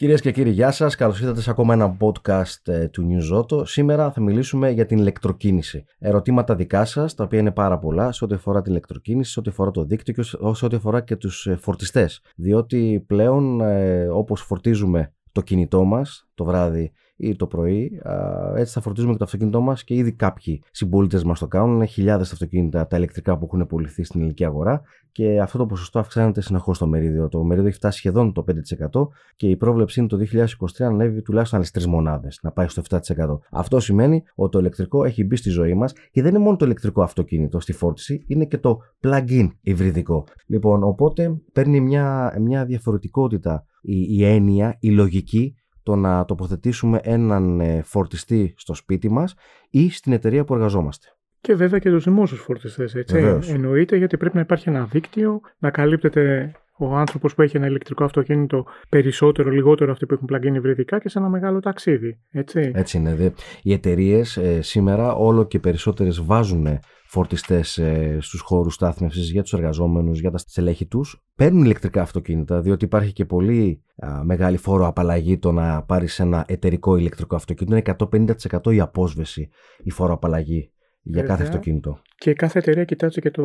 Κυρίες και κύριοι, γεια σας. Καλώς ήρθατε σε ακόμα ένα podcast ε, του New Zoto. Σήμερα θα μιλήσουμε για την ηλεκτροκίνηση. Ερωτήματα δικά σας, τα οποία είναι πάρα πολλά σε ό,τι αφορά την ηλεκτροκίνηση, σε ό,τι αφορά το δίκτυο και σε ό,τι αφορά και τους ε, φορτιστές. Διότι πλέον, ε, όπως φορτίζουμε το κινητό μας το βράδυ ή το πρωί. Έτσι θα φορτίζουμε και το αυτοκίνητό μας και ήδη κάποιοι συμπολίτες μας το κάνουν. Είναι χιλιάδες αυτοκίνητα τα ηλεκτρικά που έχουν πουληθεί στην ελληνική αγορά και αυτό το ποσοστό αυξάνεται συνεχώς στο μερίδιο. Το μερίδιο έχει φτάσει σχεδόν το 5% και η πρόβλεψη είναι το 2023 να ανέβει τουλάχιστον άλλες τρεις μονάδες, να πάει στο 7%. Αυτό σημαίνει ότι το ηλεκτρικό έχει μπει στη ζωή μας και δεν είναι μόνο το ηλεκτρικό αυτοκίνητο στη φόρτιση, είναι και το plug-in υβριδικό. Λοιπόν, οπότε παίρνει μια, μια διαφορετικότητα η, η έννοια, η λογική το να τοποθετήσουμε έναν ε, φορτιστή στο σπίτι μας ή στην εταιρεία που εργαζόμαστε. Και βέβαια και τους δημόσιους φορτιστές, έτσι. Βεβαίως. Εννοείται γιατί πρέπει να υπάρχει ένα δίκτυο, να καλύπτεται ο άνθρωπος που έχει ένα ηλεκτρικό αυτοκίνητο περισσότερο, λιγότερο αυτοί που έχουν πλαγκίνει υβριδικά και σε ένα μεγάλο ταξίδι. Έτσι, έτσι είναι. Οι εταιρείες ε, σήμερα όλο και περισσότερες βάζουν φορτιστές ε, στους χώρους στάθμευσης για τους εργαζόμενους, για τα στελέχη τους. Παίρνουν ηλεκτρικά αυτοκίνητα, διότι υπάρχει και πολύ μεγάλη φόρο απαλλαγή το να πάρεις ένα εταιρικό ηλεκτρικό αυτοκίνητο. Είναι 150% η απόσβεση η φόρο απαλλαγή για κάθε αυτοκίνητο. Και κάθε εταιρεία κοιτάζει και το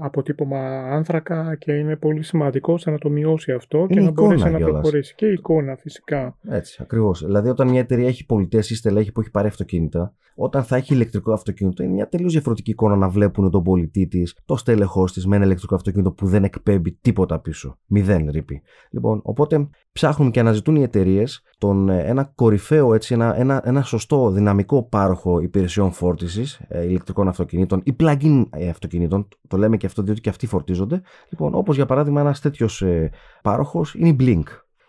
αποτύπωμα άνθρακα και είναι πολύ σημαντικό ώστε να το μειώσει αυτό και να μπορέσει να προχωρήσει. Και η εικόνα φυσικά. Έτσι, ακριβώς. Δηλαδή, όταν μια εταιρεία έχει πολιτές ή στελέχη που έχει πάρει αυτοκίνητα, όταν θα έχει ηλεκτρικό αυτοκίνητο, είναι μια τελείως διαφορετική εικόνα να βλέπουν τον πολιτή της, το στέλεχός της με ένα ηλεκτρικό αυτοκίνητο που δεν εκπέμπει τίποτα πίσω. Μηδέν ρήπη. Λοιπόν, οπότε ψάχνουν και αναζητούν οι εταιρείες τον, ε, ένα κορυφαίο, έτσι, ένα, ένα, ένα σωστό δυναμικό πάροχο υπηρεσιών φόρτισης ε, ηλεκτρικών αυτοκινήτων ή plug-in ε, αυτοκινήτων. Το λέμε και αυτό διότι και αυτοί φορτίζονται. Λοιπόν, όπως για παράδειγμα ένας τέτοιος ε, πάροχος είναι η Blink.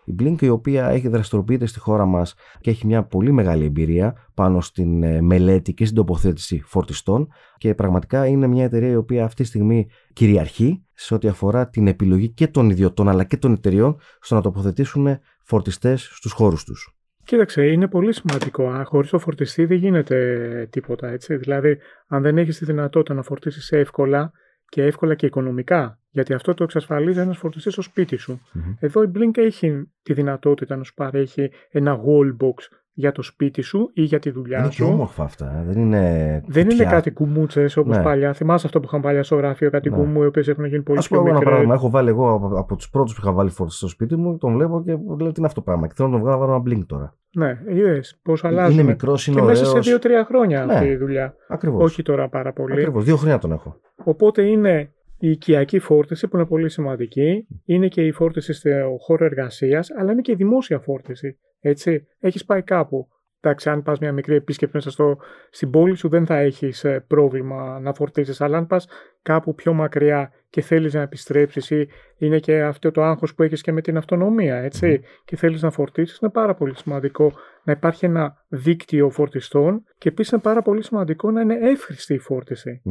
Η Blink η οποία έχει δραστηριοποιείται στη χώρα μας και έχει μια πολύ μεγάλη εμπειρία πάνω στην ε, μελέτη και στην τοποθέτηση φορτιστών και πραγματικά είναι μια εταιρεία η οποία αυτή τη στιγμή κυριαρχεί σε ό,τι αφορά την επιλογή και των ιδιωτών αλλά και των εταιριών στο να τοποθετήσουν φορτιστές στους χώρους τους. Κοίταξε, είναι πολύ σημαντικό. Χωρίς το φορτιστή δεν γίνεται τίποτα. Έτσι. Δηλαδή, αν δεν έχεις τη δυνατότητα να φορτίσεις εύκολα και εύκολα και οικονομικά, γιατί αυτό το εξασφαλίζει ένας φορτιστής στο σπίτι σου. Εδώ η Blink έχει τη δυνατότητα να σου παρέχει ένα wall box για το σπίτι σου ή για τη δουλειά είναι σου. Είναι όμορφα αυτά. Δεν είναι, δεν είναι κάτι κουμούτσες όπως ναι. παλιά. Θυμάσαι αυτό που είχαν παλιά στο γραφείο, κάτι ναι. κουμού, οι οποίες έχουν γίνει πολύ πιο μικρέ. Ένα πράγμα. Έχω βάλει εγώ από, από τους πρώτους που είχα βάλει φορτιστή στο σπίτι μου, τον βλέπω και λέω τι είναι αυτό το πράγμα. Και θέλω να τον βγάλω να βάλω ένα blink τώρα. Ναι, είδες πώς αλλάζει. Είναι μικρός, είναι Και ωραίος. μέσα σε δύο-τρία χρόνια ναι. αυτή η δουλειά. Ακριβώς. Όχι τώρα πάρα πολύ. Ακριβώς. Δύο χρόνια τον έχω. Οπότε είναι η οικιακή φόρτιση που είναι πολύ σημαντική, είναι και η φόρτιση στο χώρο εργασίας, αλλά είναι και η δημόσια φόρτιση. Έτσι, έχεις πάει κάπου. Εντάξει, αν πας μια μικρή επίσκεψη μέσα στο, στην πόλη σου, δεν θα έχεις ε, πρόβλημα να φορτίσει. Αλλά αν πας κάπου πιο μακριά και θέλεις να επιστρέψεις, ή είναι και αυτό το άγχος που έχεις και με την αυτονομία, έτσι, και θέλεις να φορτίσει, είναι πάρα πολύ σημαντικό να υπάρχει ένα δίκτυο φορτιστών και επίσης είναι πάρα πολύ σημαντικό να είναι εύχρηστη η φορτιση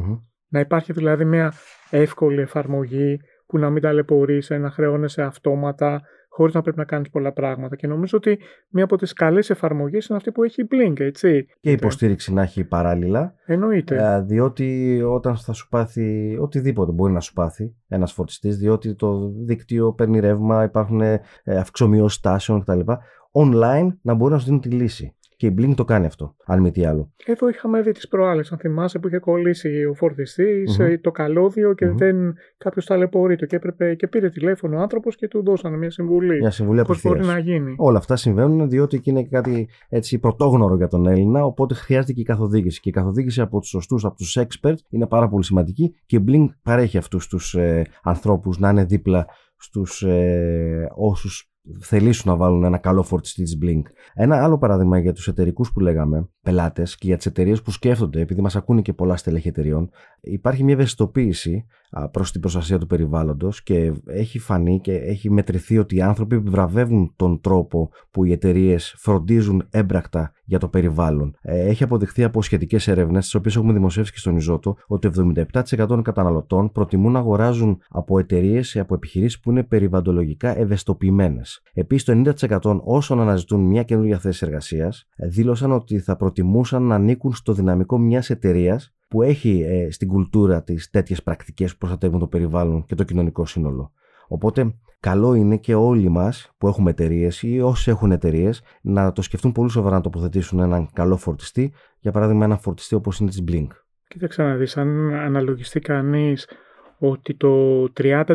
Να υπάρχει δηλαδή μια εύκολη εφαρμογή που να μην ταλαιπωρήσει, να χρεώνεσαι αυτόματα, χωρίς να πρέπει να κάνεις πολλά πράγματα. Και νομίζω ότι μία από τις καλές εφαρμογές είναι αυτή που έχει η Blink, έτσι. Και η υποστήριξη να έχει παράλληλα. Εννοείται. Ε, διότι όταν θα σου πάθει οτιδήποτε μπορεί να σου πάθει ένας φορτιστή, διότι το δίκτυο παίρνει ρεύμα, υπάρχουν ε, αυξομοιώσεις τάσεων κτλ. Online να μπορεί να σου δίνει τη λύση. Και η Blink το κάνει αυτό, αν μη τι άλλο. Εδώ είχαμε δει τις προάλλες, αν θυμάσαι, που είχε κολλήσει ο φορτιστη mm-hmm. το καλώδιο και mm-hmm. δεν κάποιος ταλαιπωρείτο. Και έπρεπε και πήρε τηλέφωνο ο άνθρωπος και του δώσανε μια συμβουλή. Μια συμβουλή Πώς μπορεί να γίνει. Όλα αυτά συμβαίνουν διότι είναι κάτι έτσι πρωτόγνωρο για τον Έλληνα, οπότε χρειάζεται και η καθοδήγηση. Και η καθοδήγηση από τους σωστούς, από τους experts είναι πάρα πολύ σημαντική και η Blink παρέχει αυτούς τους ε, ανθρώπους να είναι δίπλα στους ε, όσους θελήσουν να βάλουν ένα καλό φορτιστή της Blink. Ένα άλλο παράδειγμα για τους εταιρικούς που λέγαμε, πελάτες και για τις εταιρείες που σκέφτονται, επειδή μας ακούνε και πολλά στελέχη εταιρεών, υπάρχει μια ευαισθητοποίηση προς την προστασία του περιβάλλοντος και έχει φανεί και έχει μετρηθεί ότι οι άνθρωποι επιβραβεύουν τον τρόπο που οι εταιρείες φροντίζουν έμπρακτα για το περιβάλλον. Ε, έχει αποδειχθεί από σχετικές έρευνες, τις οποίες έχουμε δημοσιεύσει και στον Ιζότο, ότι 77% των καταναλωτών προτιμούν να αγοράζουν από εταιρείες ή από επιχειρήσεις που είναι περιβαλλοντολογικά ευαισθητοποιημένες. Επίσης, το 90% όσων αναζητούν μια καινούργια θέση εργασίας ε, δήλωσαν ότι θα προτιμούσαν να ανήκουν στο δυναμικό μιας εταιρείας που έχει ε, στην κουλτούρα της τέτοιες πρακτικές που προστατεύουν το περιβάλλον και το κοινωνικό σύνολο. Οπότε καλό είναι και όλοι μας που έχουμε εταιρείες ή όσοι έχουν εταιρείες να το σκεφτούν πολύ σοβαρά να τοποθετήσουν έναν καλό φορτιστή. Για παράδειγμα, ένα φορτιστή όπως είναι της Blink. Κοίταξε να δεις, αν αναλογιστεί κανείς ότι το 30%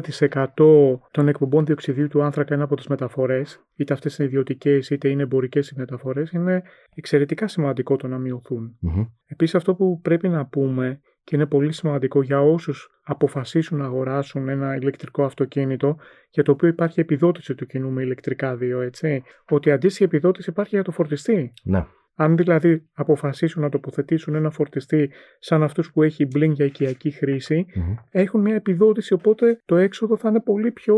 των εκπομπών διοξιδίου του άνθρακα είναι από τις μεταφορές, είτε αυτές είναι ιδιωτικές είτε είναι εμπορικές οι μεταφορές, είναι εξαιρετικά σημαντικό το να μειωθούν. Mm-hmm. Επίσης αυτό που πρέπει να πούμε και είναι πολύ σημαντικό για όσους αποφασίσουν να αγοράσουν ένα ηλεκτρικό αυτοκίνητο για το οποίο υπάρχει επιδότηση του κοινού με ηλεκτρικά δύο, έτσι, ότι αντίστοιχη επιδότηση υπάρχει για το φορτιστή. Ναι. Αν δηλαδή αποφασίσουν να τοποθετήσουν ένα φορτιστή σαν αυτούς που έχει Blink για οικιακή χρήση, Mm-hmm. έχουν μια επιδότηση, οπότε το έξοδο θα είναι πολύ πιο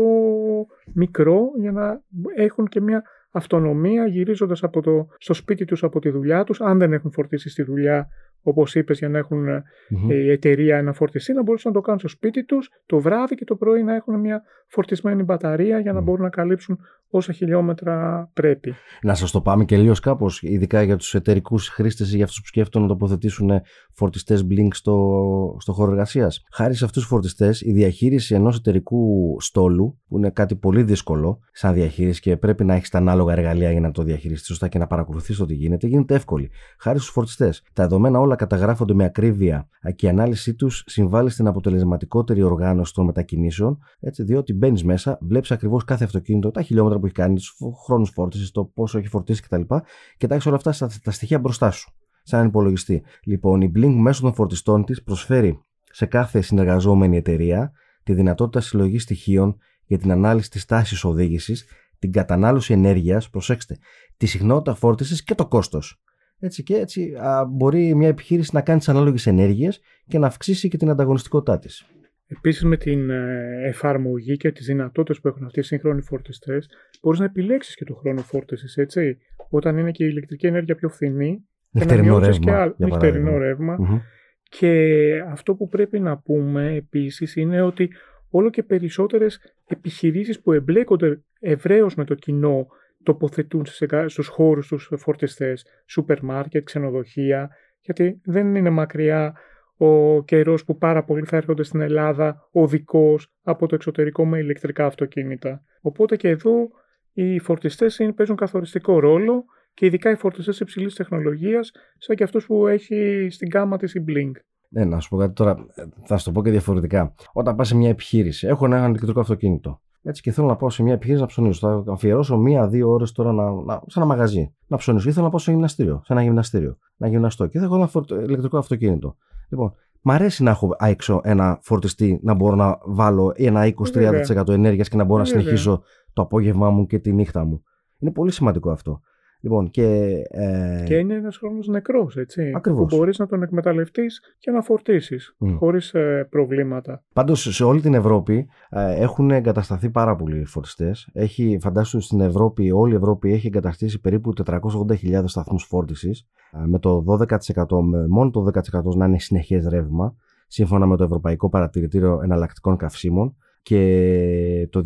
μικρό για να έχουν και μια αυτονομία γυρίζοντας από το, στο σπίτι τους από τη δουλειά τους, αν δεν έχουν φορτίσει στη δουλειά όπως είπες για να έχουν Mm-hmm. η εταιρεία ένα φορτιστή, να μπορούν να το κάνουν στο σπίτι τους το βράδυ και το πρωί να έχουν μια φορτισμένη μπαταρία για να Μμμ. μπορούν να καλύψουν όσα χιλιόμετρα πρέπει. Να σας το πάμε και λίγο κάπως, ειδικά για τους εταιρικούς χρήστες ή για αυτούς που σκέφτονται να τοποθετήσουν φορτιστές Blink στο, στο χώρο εργασίας. Χάρη σε αυτούς τους φορτιστές, η διαχείριση ενός εταιρικού στόλου, που είναι κάτι πολύ δύσκολο σαν διαχείριση και πρέπει να έχεις τα ανάλογα εργαλεία για να το διαχειριστείς σωστά και να παρακολουθείς το τι γίνεται, γίνεται εύκολη. Χάρη στους φορτιστές. Τα δεδομένα όλα καταγράφονται με ακρίβεια και η ανάλυση τους συμβάλλει στην αποτελεσματικότερη οργάνωση των μετακινήσεων, έτσι, διότι μπαίνεις μέσα, βλέπεις ακριβώς κάθε αυτοκίνητο, τα χιλιόμετρα που έχει κάνει, του χρόνους φόρτισης, το πόσο έχει φορτίσει κτλ. Και τα έχει όλα αυτά στα, τα στοιχεία μπροστά σου, σαν υπολογιστή. Λοιπόν, η Blink μέσω των φορτιστών της προσφέρει σε κάθε συνεργαζόμενη εταιρεία τη δυνατότητα συλλογής στοιχείων για την ανάλυση της τάσης οδήγησης, την κατανάλωση ενέργειας, προσέξτε, τη συχνότητα φόρτισης και το κόστος. Έτσι και έτσι α, μπορεί μια επιχείρηση να κάνει τις ανάλογες ενέργειες και να αυξήσει και την ανταγωνιστικότητά της. Επίσης με την ε, εφαρμογή και τις δυνατότητες που έχουν αυτοί οι σύγχρονοι φορτιστές μπορείς να επιλέξεις και το χρόνο φόρτισης, έτσι. Όταν είναι και η ηλεκτρική ενέργεια πιο φθηνή και να Νυχτερινό μειώσεις και ρεύμα. άλλο- για νυχτερινό παράδειγμα. ρεύμα. Μμμ. Και αυτό που πρέπει να πούμε επίσης είναι ότι όλο και περισσότερες επιχειρήσεις που εμπλέκονται ευρέως με το κοινό τοποθετούν στις εκα- στους χώρους τους φορτιστές, σούπερ μάρκετ, ξενοδοχεία, γιατί δεν είναι μακριά ο καιρός που πάρα πολλοί θα έρχονται στην Ελλάδα οδικός από το εξωτερικό με ηλεκτρικά αυτοκίνητα. Οπότε και εδώ οι φορτιστές είναι- παίζουν καθοριστικό ρόλο και ειδικά οι φορτιστές υψηλής τεχνολογίας σαν και αυτούς που έχει στην κάμα της η Blink. Ναι, να σου πω κάτι τώρα, ε, θα σου το πω και διαφορετικά. Όταν πας σε μια επιχείρηση, έχω ένα ηλεκτρικό αυτοκίνητο. Έτσι και θέλω να πάω σε μια επιχείρηση να ψωνίσω. Θα αφιερώσω μία-δύο ώρες τώρα να, να, σε ένα μαγαζί να ψωνίσω. Ή θέλω να πάω σε γυμναστήριο, σε ένα γυμναστήριο, να γυμναστώ. Και θα έχω ένα φορ- ηλεκτρικό αυτοκίνητο. Λοιπόν, μ' αρέσει να έχω έξω ένα φορτιστή να μπορώ να βάλω ένα 20-30% ενέργειας και να μπορώ να Βέβαια. συνεχίσω το απόγευμά μου και τη νύχτα μου. Είναι πολύ σημαντικό αυτό. Λοιπόν, και. Ε, Και είναι ένας χρόνος νεκρός, έτσι. Ακριβώς. Που μπορείς να τον εκμεταλλευτείς και να φορτίσεις Μμ. χωρίς ε, προβλήματα. Πάντως σε όλη την Ευρώπη ε, έχουν εγκατασταθεί πάρα πολλοί φορτιστές. Φαντάσου στην Ευρώπη, όλη η Ευρώπη έχει εγκαταστήσει περίπου 480.000 σταθμούς φόρτισης, με το 12%, με μόνο το 10% να είναι συνεχές ρεύμα, σύμφωνα με το Ευρωπαϊκό Παρατηρητήριο Εναλλακτικών Καυσίμων. Και το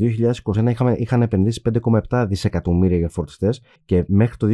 2021 είχαμε, είχαν επενδύσει 5,7 δισεκατομμύρια για φορτιστές και μέχρι το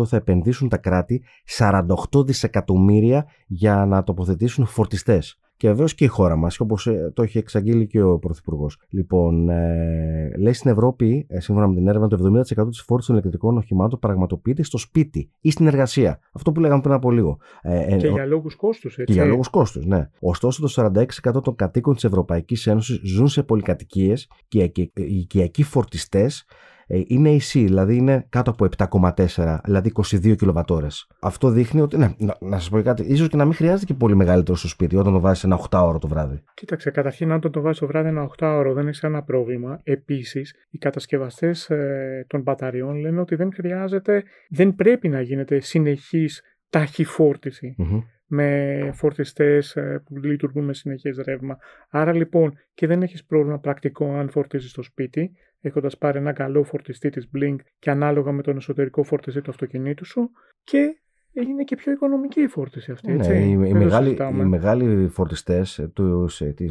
2028 θα επενδύσουν τα κράτη 48 δισεκατομμύρια για να τοποθετήσουν φορτιστές. Και βεβαίως και η χώρα μας, όπως το έχει εξαγγείλει και ο Πρωθυπουργός. Λοιπόν, ε, λέει στην Ευρώπη, ε, σύμφωνα με την έρευνα, το 70% της φόρτισης των ηλεκτρικών οχημάτων πραγματοποιείται στο σπίτι ή στην εργασία. Αυτό που λέγαμε πριν από λίγο. Ε, ε, Και ο- για λόγους κόστους, έτσι. και για λόγους κόστους, ναι. Ωστόσο, το 46% των κατοίκων της Ευρωπαϊκής Ένωσης ζουν σε πολυκατοικίες και οι οικε- οι οικιακοί φορτιστές είναι ισοί, δηλαδή είναι κάτω από 7,4, δηλαδή 22 κιλοβατόρες. Αυτό δείχνει ότι. Ναι, να, να σας πω κάτι, ίσως και να μην χρειάζεται και πολύ μεγαλύτερο στο σπίτι όταν το βάζεις ένα 8 ώρο το βράδυ. Κοίταξε, καταρχήν αν τον το βάζεις το βράδυ ένα 8ωρο δεν έχεις ένα πρόβλημα. Επίσης, οι κατασκευαστές ε, των μπαταριών λένε ότι δεν χρειάζεται, δεν πρέπει να γίνεται συνεχής ταχυφόρτιση Μμμ. Με φορτιστές ε, που λειτουργούν με συνεχές ρεύμα. Άρα λοιπόν και δεν έχεις πρόβλημα πρακτικό αν φορτίζεις στο σπίτι, έχοντας πάρει ένα καλό φορτιστή της Blink και ανάλογα με τον εσωτερικό φορτιστή του αυτοκινήτου σου και είναι και πιο οικονομική η φόρτιση αυτή. Ναι, Έτσι. οι, οι, Δεν το μεγάλοι, συζητάμε. οι μεγάλοι φορτιστές, το,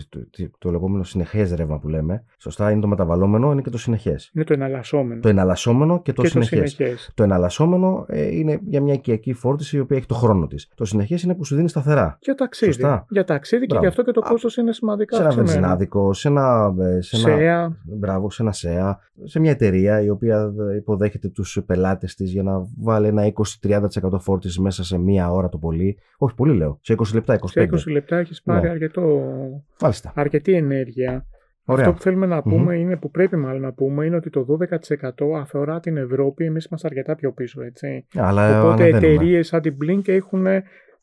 το, το λεγόμενο συνεχές ρεύμα που λέμε, σωστά είναι το μεταβαλλόμενο, είναι και το συνεχές. Είναι το εναλλασσόμενο. Το εναλλασσόμενο και το και το συνεχές. συνεχές. Το εναλλασσόμενο ε, είναι για μια οικιακή φόρτιση η οποία έχει το χρόνο της. Το συνεχές είναι που σου δίνει σταθερά. Για ταξίδι. Σωστά. Για ταξίδι και Μπράβο. γι' αυτό και το Α, κόστος είναι σημαντικά Σε ένα αυξημένο. βενζινάδικο, σε ένα. ε, Σε ένα ΣΕΑ. Μπράβο, σε ένα ΣΕΑ, σε μια εταιρεία η οποία ε, υποδέχεται τους πελάτες της για να βάλει ένα 20-30% φόρτιση μέσα σε μία ώρα το πολύ. Όχι, πολύ λέω. Σε 20 λεπτά, 25. Σε 20 λεπτά έχεις πάρει Ναι. αρκετό, Μάλιστα. αρκετή ενέργεια. Ωραία. Αυτό που θέλουμε να Μμμ. πούμε είναι, που πρέπει μάλλον να πούμε, είναι ότι το 12% αφορά την Ευρώπη. Εμείς είμαστε αρκετά πιο πίσω, έτσι. Αλλά Οπότε ανεβαίνουμε. εταιρείες σαν την Blink έχουν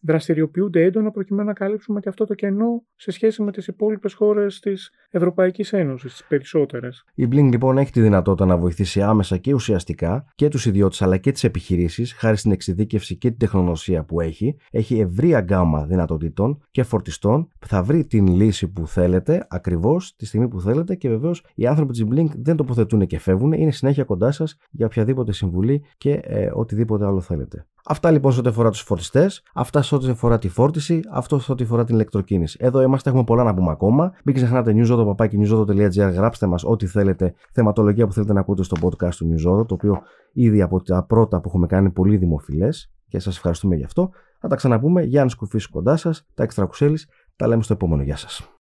δραστηριοποιούνται έντονα προκειμένου να καλύψουμε και αυτό το κενό σε σχέση με τις υπόλοιπες χώρες της Ευρωπαϊκής Ένωσης, τις περισσότερες. Η Blink λοιπόν έχει τη δυνατότητα να βοηθήσει άμεσα και ουσιαστικά και τους ιδιώτες αλλά και τις επιχειρήσεις, χάρη στην εξειδίκευση και την τεχνογνωσία που έχει. Έχει ευρία γκάμα δυνατοτήτων και φορτιστών. Θα βρει την λύση που θέλετε ακριβώς τη στιγμή που θέλετε και βεβαίως οι άνθρωποι της Blink δεν τοποθετούν και φεύγουν. Είναι συνέχεια κοντά σας για οποιαδήποτε συμβουλή και ε, οτιδήποτε άλλο θέλετε. Αυτά λοιπόν σε ό,τι αφορά τους φορτιστές, αυτά σε ό,τι αφορά τη φόρτιση, αυτό σε ό,τι αφορά την ηλεκτροκίνηση. Εδώ είμαστε, έχουμε πολλά να πούμε ακόμα. Μην ξεχνάτε newzodo.gr, γράψτε μας ό,τι θέλετε, θεματολογία που θέλετε να ακούτε στο podcast του Newzodo, το οποίο ήδη από τα πρώτα που έχουμε κάνει είναι πολύ δημοφιλές και σας ευχαριστούμε γι' αυτό. Θα τα ξαναπούμε. Γιάννης Κουφίση κοντά σας, τα έξτρα κουσέλη. Τα λέμε στο επόμενο. Γεια σας.